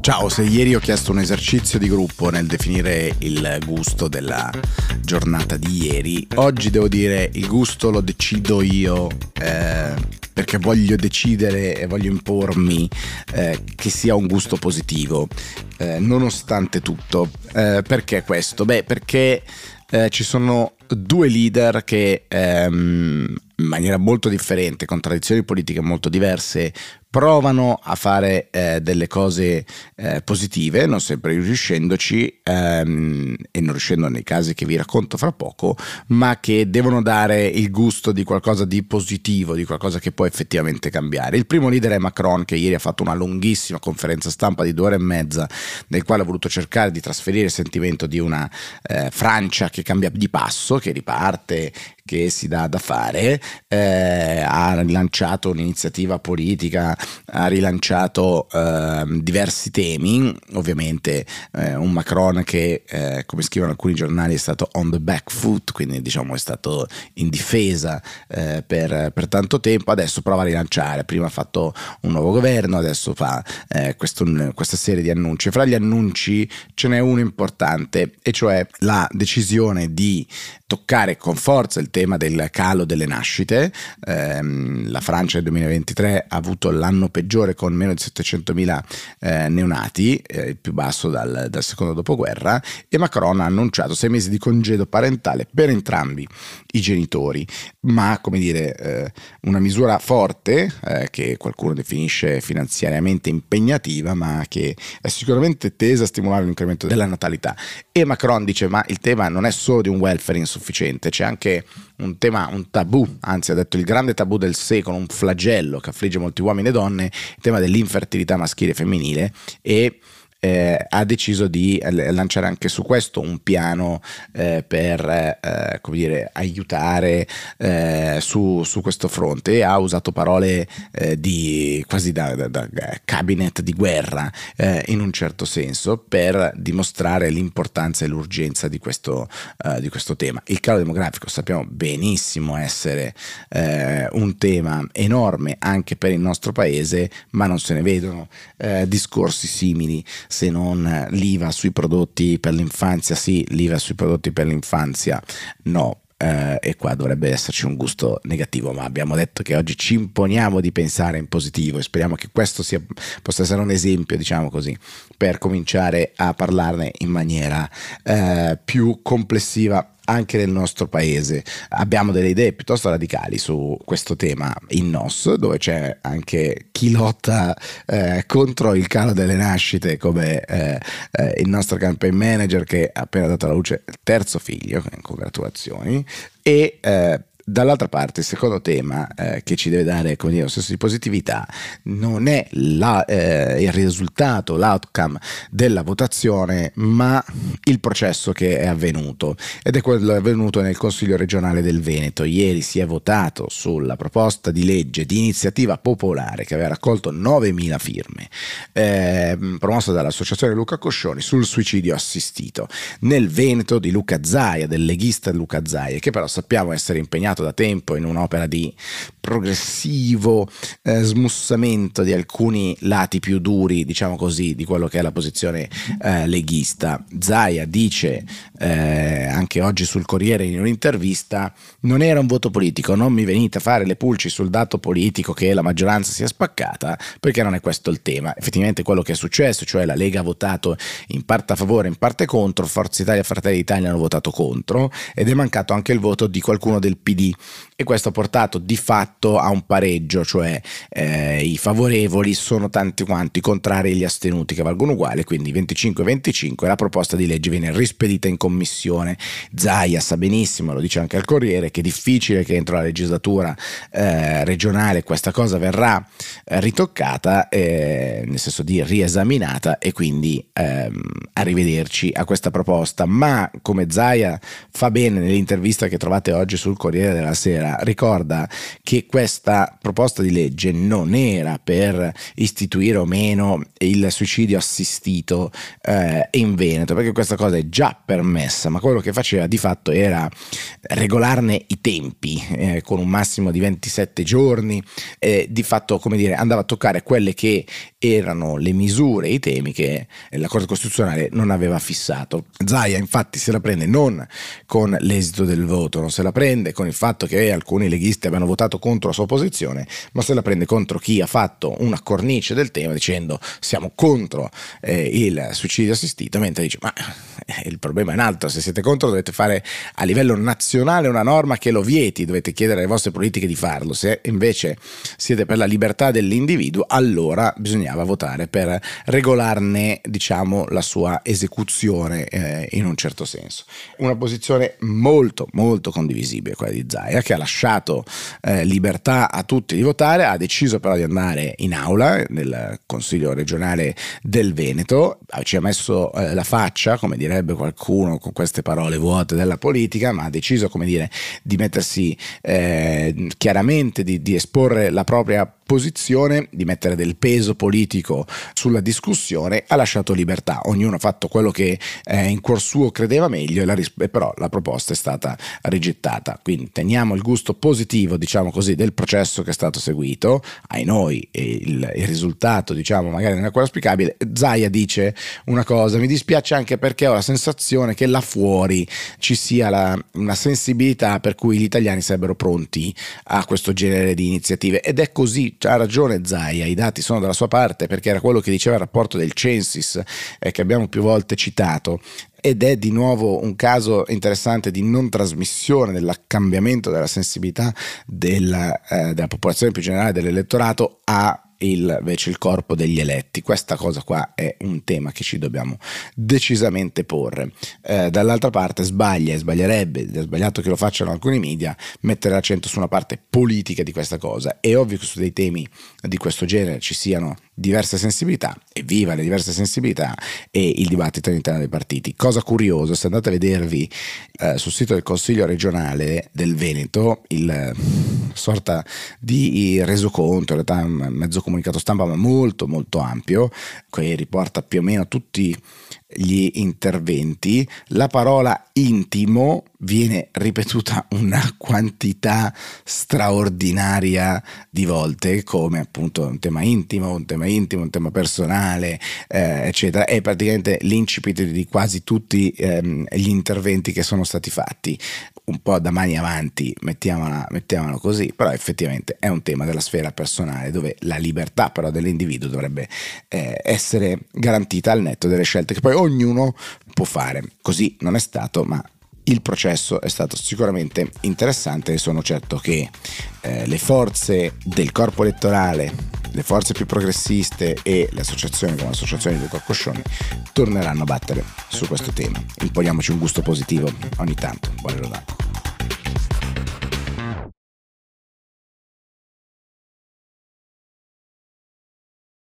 Ciao, se ieri ho chiesto un esercizio di gruppo nel definire il gusto della giornata di ieri, oggi devo dire il gusto lo decido io eh, perché voglio decidere e voglio impormi eh, che sia un gusto positivo, eh, nonostante tutto. Eh, perché questo? Beh, perché eh, ci sono due leader che ehm, in maniera molto differente, con tradizioni politiche molto diverse, provano a fare eh, delle cose eh, positive, non sempre riuscendoci ehm, e non riuscendo nei casi che vi racconto fra poco, ma che devono dare il gusto di qualcosa di positivo, di qualcosa che può effettivamente cambiare. Il primo leader è Macron che ieri ha fatto una lunghissima conferenza stampa di due ore e mezza nel quale ha voluto cercare di trasferire il sentimento di una eh, Francia che cambia di passo, che riparte, che si dà da fare, eh, ha rilanciato un'iniziativa politica, ha rilanciato eh, diversi temi, ovviamente eh, un Macron che, eh, come scrivono alcuni giornali, è stato on the back foot, quindi diciamo è stato in difesa eh, per, per, tanto tempo, adesso prova a rilanciare, prima ha fatto un nuovo governo, adesso fa eh, questo, questa serie di annunci. Fra gli annunci ce n'è uno importante, e cioè la decisione di toccare con forza il tema del calo delle nascite. Eh, la Francia nel 2023 ha avuto l'anno peggiore con meno di 700.000 eh, neonati, eh, il più basso dal, dal, secondo dopoguerra, e Macron ha annunciato sei mesi di congedo parentale per entrambi i genitori, ma come dire eh, una misura forte eh, che qualcuno definisce finanziariamente impegnativa, ma che è sicuramente tesa a stimolare l'incremento della natalità. E Macron dice ma il tema non è solo di un welfare insufficiente, sufficiente, c'è anche un tema, un tabù, anzi ha detto il grande tabù del secolo, un flagello che affligge molti uomini e donne, il tema dell'infertilità maschile e femminile e eh, ha deciso di eh, lanciare anche su questo un piano eh, per eh, come dire, aiutare eh, su, su, questo fronte e ha usato parole eh, di, quasi da, da, da, cabinet di guerra in un certo senso per dimostrare l'importanza e l'urgenza di questo, di questo tema. Il calo demografico sappiamo benissimo essere un tema enorme anche per il nostro paese, ma non se ne vedono discorsi simili se non l'IVA sui prodotti per l'infanzia, sì, l'IVA sui prodotti per l'infanzia, no. Eh, e qua dovrebbe esserci un gusto negativo, ma abbiamo detto che oggi ci imponiamo di pensare in positivo e speriamo che questo sia, possa essere un esempio, diciamo così, per cominciare a parlarne in maniera eh, più complessiva anche nel nostro paese. Abbiamo delle idee piuttosto radicali su questo tema in NOS, dove c'è anche chi lotta eh, contro il calo delle nascite, come eh, eh, il nostro campaign manager che ha appena dato alla luce il terzo figlio, congratulazioni, e eh, Dall'altra parte, il secondo tema eh, che ci deve dare come dire, un senso di positività non è la, eh, il risultato, l'outcome della votazione, ma il processo che è avvenuto ed è quello avvenuto nel Consiglio regionale del Veneto. Ieri si è votato sulla proposta di legge di iniziativa popolare che aveva raccolto 9.000 firme, eh, promossa dall'Associazione Luca Coscioni sul suicidio assistito nel Veneto di Luca Zaia, del leghista Luca Zaia, che però sappiamo essere impegnato impegnato da tempo in un'opera di progressivo eh, smussamento di alcuni lati più duri, diciamo così, di quello che è la posizione eh, leghista. Zaia dice eh, anche oggi sul Corriere in un'intervista: non era un voto politico, non mi venite a fare le pulci sul dato politico che la maggioranza sia spaccata, perché non è questo il tema. Effettivamente quello che è successo, cioè la Lega ha votato in parte a favore, in parte contro, Forza Italia e Fratelli d'Italia hanno votato contro ed è mancato anche il voto di qualcuno del PD e questo ha portato di fatto a un pareggio, cioè eh, i favorevoli sono tanti quanti, i contrari e gli astenuti che valgono uguale, quindi 25-25 e la proposta di legge viene rispedita in commissione. Zaia sa benissimo, lo dice anche al Corriere, che è difficile che entro la legislatura eh, regionale questa cosa verrà eh, ritoccata, eh, nel senso di riesaminata e quindi ehm, arrivederci a questa proposta, ma come Zaia fa bene nell'intervista che trovate oggi sul Corriere della Sera ricorda che questa proposta di legge non era per istituire o meno il suicidio assistito eh, in Veneto, perché questa cosa è già permessa, ma quello che faceva di fatto era regolarne i tempi eh, con un massimo di 27 giorni, eh, di fatto come dire andava a toccare quelle che erano le misure, i temi che la Corte Costituzionale non aveva fissato. Zaia infatti se la prende non con l'esito del voto, non se la prende con il fatto che alcuni leghisti abbiano votato contro la sua posizione, ma se la prende contro chi ha fatto una cornice del tema dicendo siamo contro eh, il suicidio assistito, mentre dice ma eh, il problema è un altro, se siete contro dovete fare a livello nazionale una norma che lo vieti, dovete chiedere alle vostre politiche di farlo, se invece siete per la libertà dell'individuo allora bisognava votare per regolarne diciamo la sua esecuzione eh, in un certo senso. Una posizione molto molto condivisibile quella di Zaia che ha lasciato eh, libertà a tutti di votare, ha deciso però di andare in aula nel Consiglio regionale del Veneto, ci ha messo eh, la faccia, come direbbe qualcuno con queste parole vuote della politica, ma ha deciso come dire di mettersi eh, chiaramente, di, di esporre la propria posizione di mettere del peso politico sulla discussione ha lasciato libertà, ognuno ha fatto quello che eh, in cuor suo credeva meglio e la ris- però la proposta è stata rigettata, quindi teniamo il gusto positivo diciamo così del processo che è stato seguito, ai noi il, il risultato diciamo magari non è quello auspicabile, Zaia dice una cosa, mi dispiace anche perché ho la sensazione che là fuori ci sia la, una sensibilità per cui gli italiani sarebbero pronti a questo genere di iniziative. Ed è così ha ragione Zaia, i dati sono dalla sua parte perché era quello che diceva il rapporto del Censis eh, che abbiamo più volte citato. Ed è di nuovo un caso interessante di non trasmissione del cambiamento della sensibilità della, eh, della popolazione più generale dell'elettorato a il, invece il corpo degli eletti. Questa cosa qua è un tema che ci dobbiamo decisamente porre. Eh, dall'altra parte sbaglia e sbaglierebbe, è sbagliato che lo facciano alcuni media, mettere l'accento su una parte politica di questa cosa. È ovvio che su dei temi di questo genere ci siano diverse sensibilità, evviva le diverse sensibilità e il dibattito all'interno dei partiti. Cosa curiosa, se andate a vedervi eh, sul sito del Consiglio regionale del Veneto, il eh, sorta di resoconto, in realtà mezzo comunicato stampa ma molto molto ampio, che riporta più o meno tutti gli interventi, la parola intimo viene ripetuta una quantità straordinaria di volte come appunto un tema intimo, un tema intimo, un tema personale, eh, eccetera. È praticamente l'incipit di quasi tutti ehm, gli interventi che sono stati fatti un po' da mani avanti, mettiamola, mettiamola così, però effettivamente è un tema della sfera personale dove la libertà però dell'individuo dovrebbe eh, essere garantita al netto delle scelte che poi ognuno può fare. Così non è stato, ma il processo è stato sicuramente interessante e sono certo che eh, le forze del corpo elettorale, le forze più progressiste e le associazioni come l'associazione dei Coccoscioni torneranno a battere su questo tema. Imponiamoci un gusto positivo ogni tanto. Buona giornata.